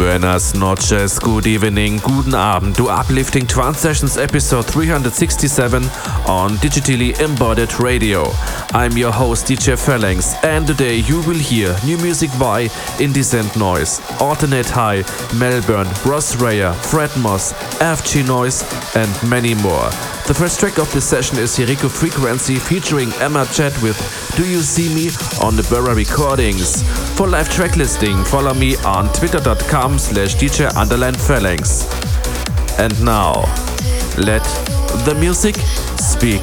Buenas noches, good evening, guten Abend to Uplifting Trance Sessions episode 367 on Digitally Imported Radio. I'm your host DJ Phalanx and today you will hear new music by Indecent Noise, Alternate High, Melbourne, Ross Rayer, Fredd Moz, FG Noise and many more. The first track of this session is Jericho Frequency featuring Emma Chatt with Do You See Me on the Abora Recordings. For live track listing, follow me on twitter.com slash DJ phalanx. And now, let the music speak.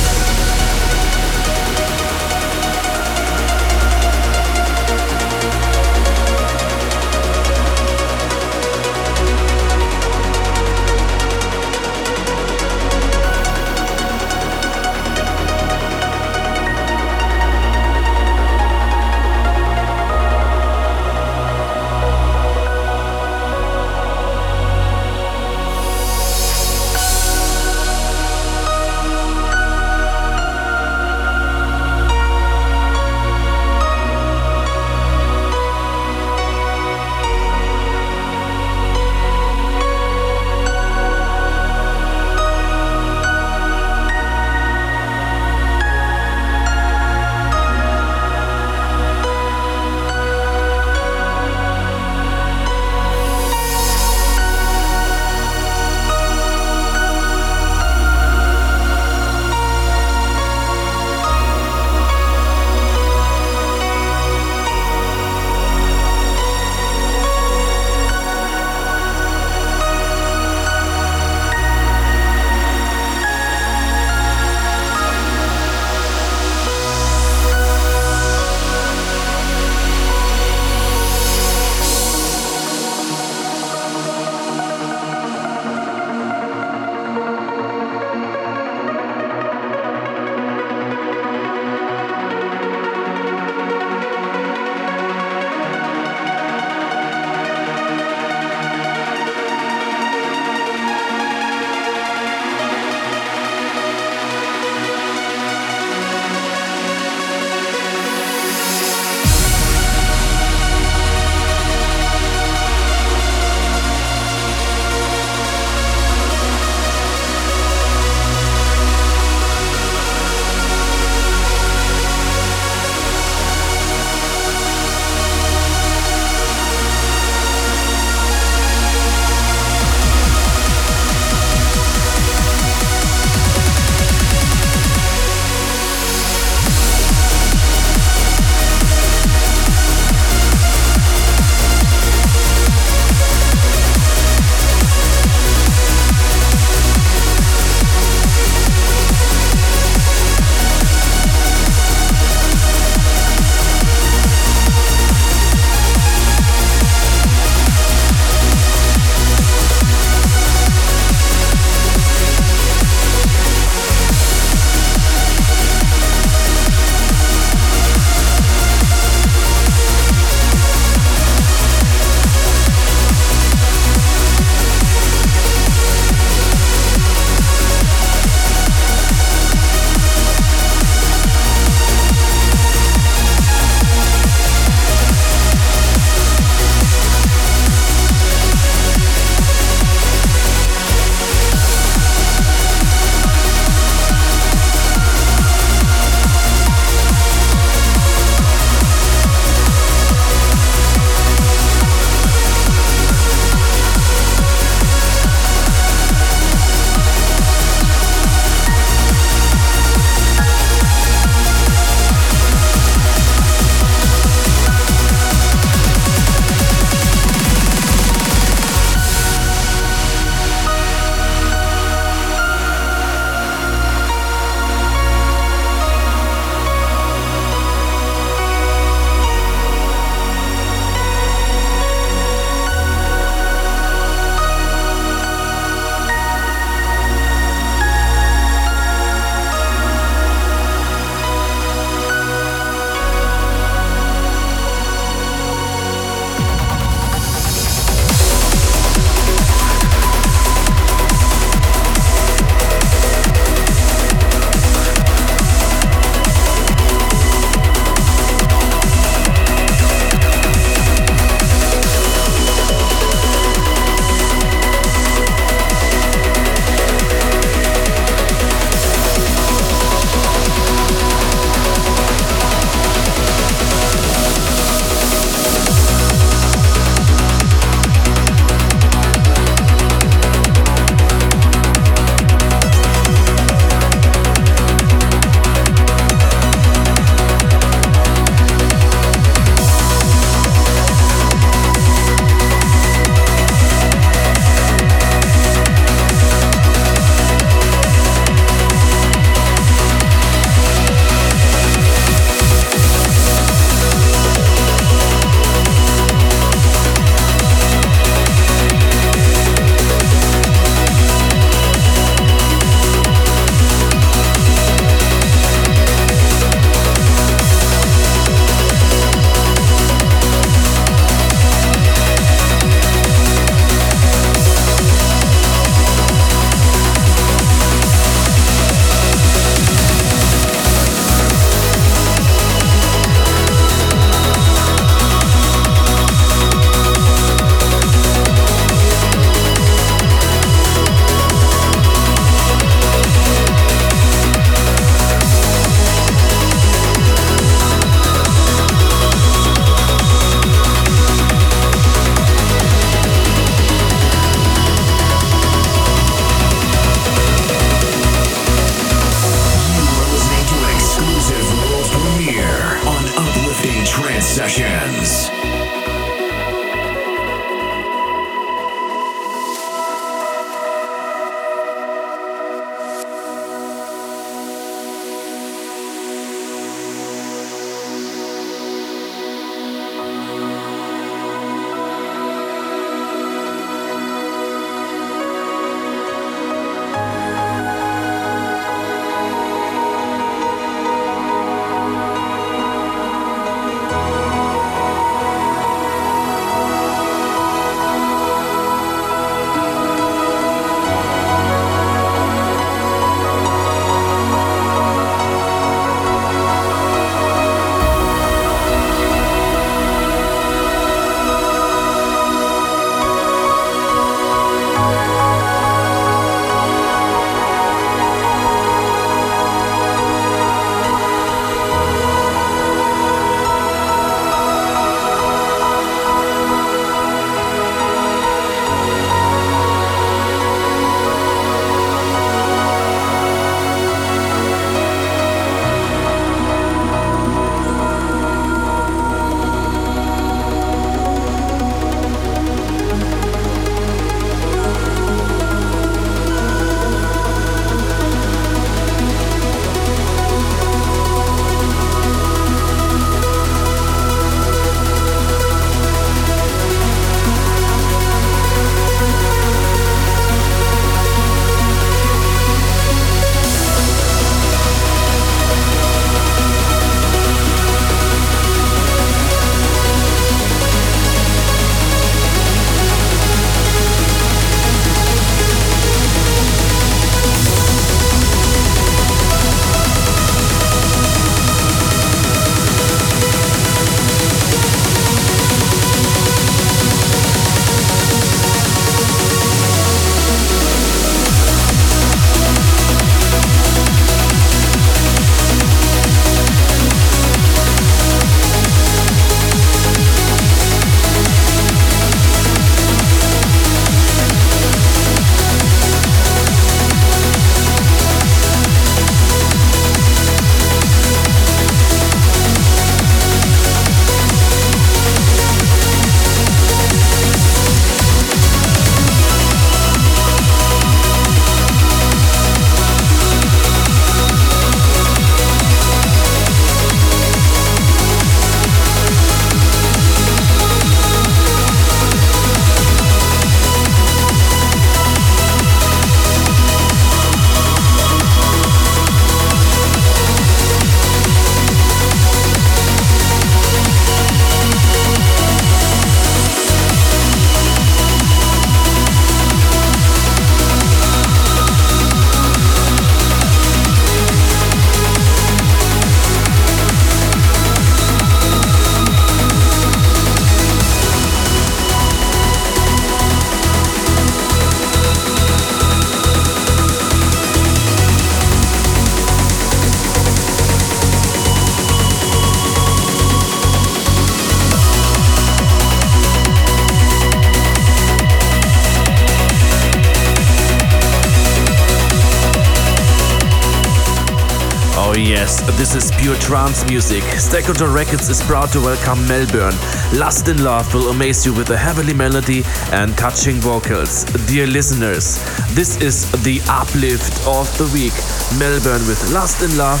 Pure trance music. State Control Records is proud to welcome Melbourne. Lost in Love will amaze you with a heavenly melody and touching vocals. Dear listeners, this is the uplift of the week. Melbourne with Lost in Love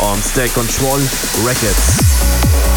on State Control Records.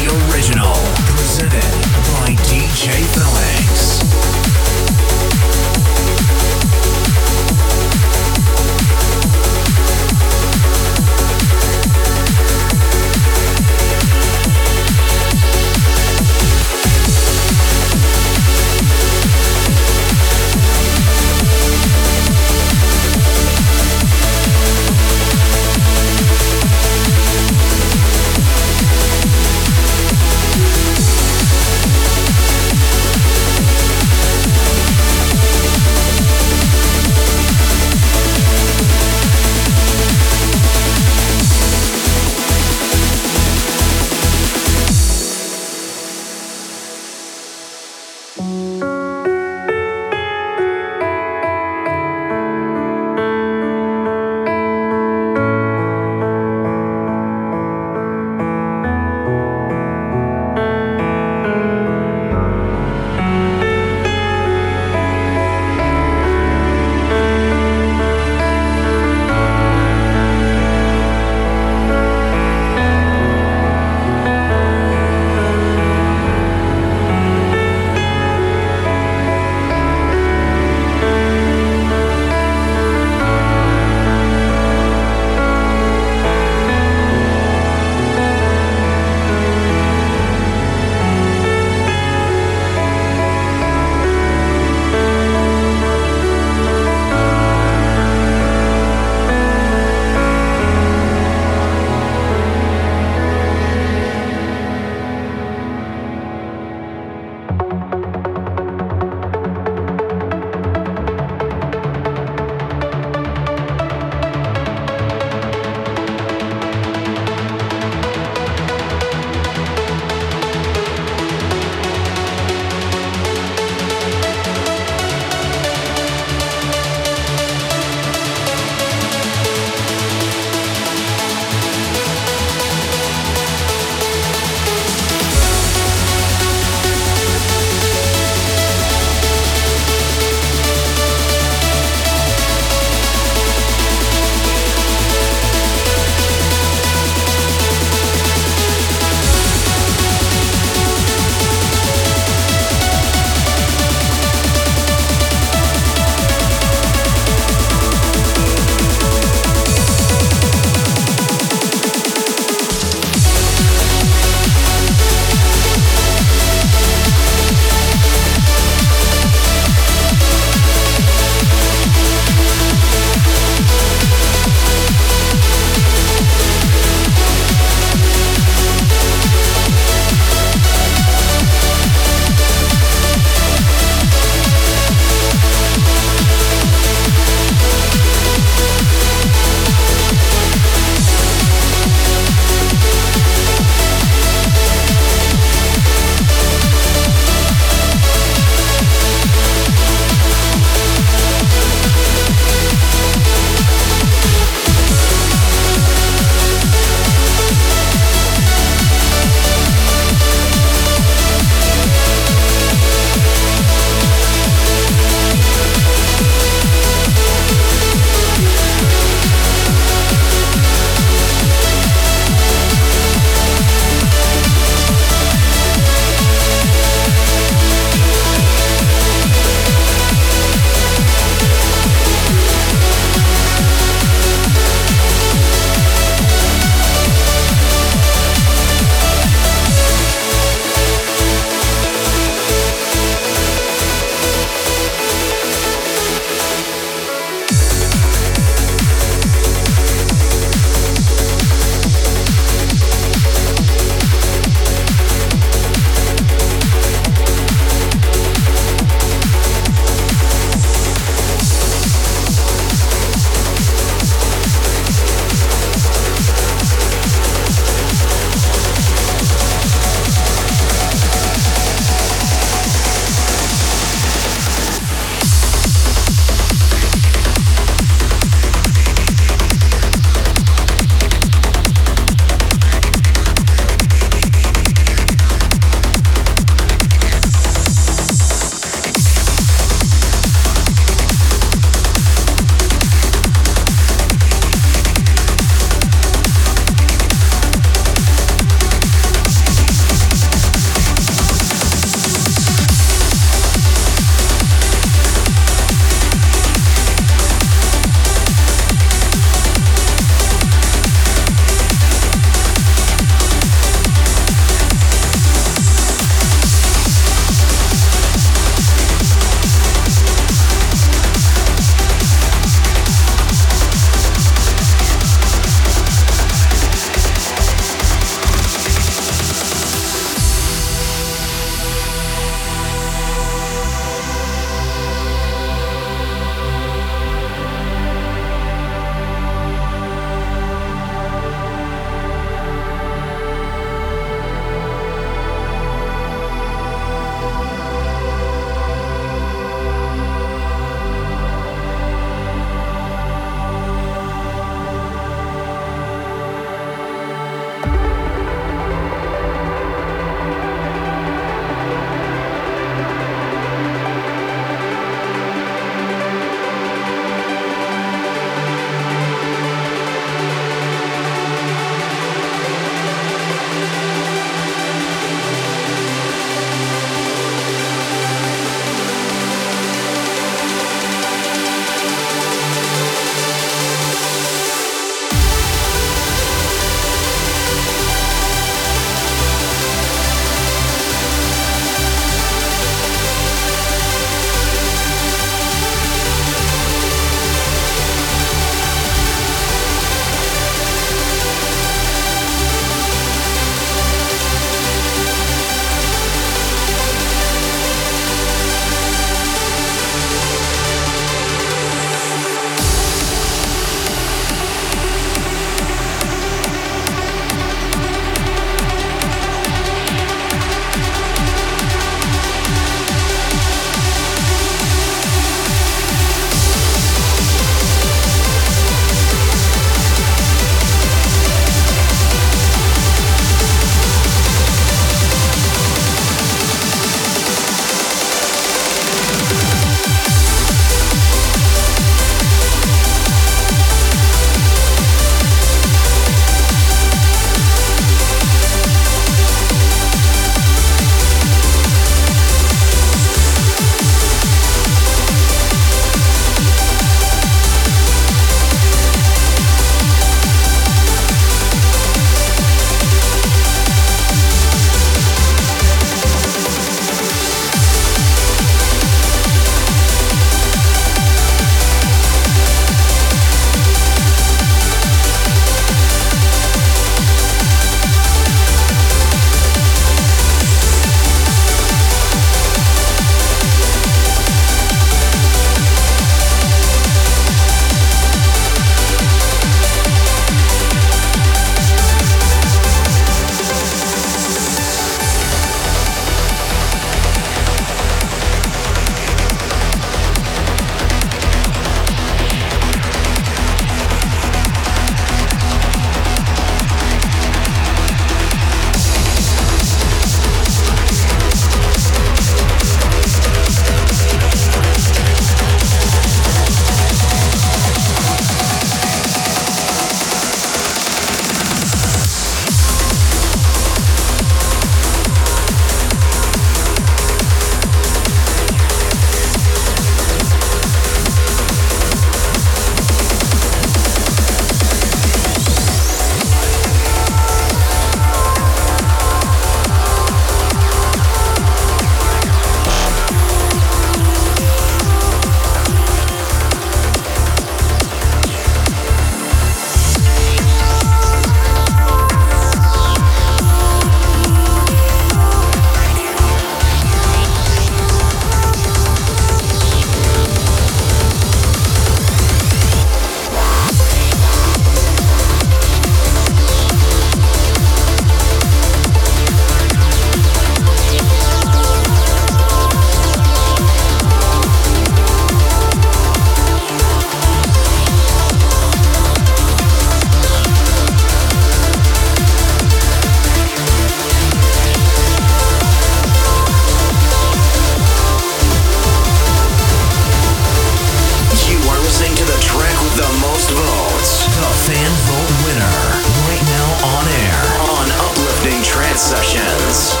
Sessions.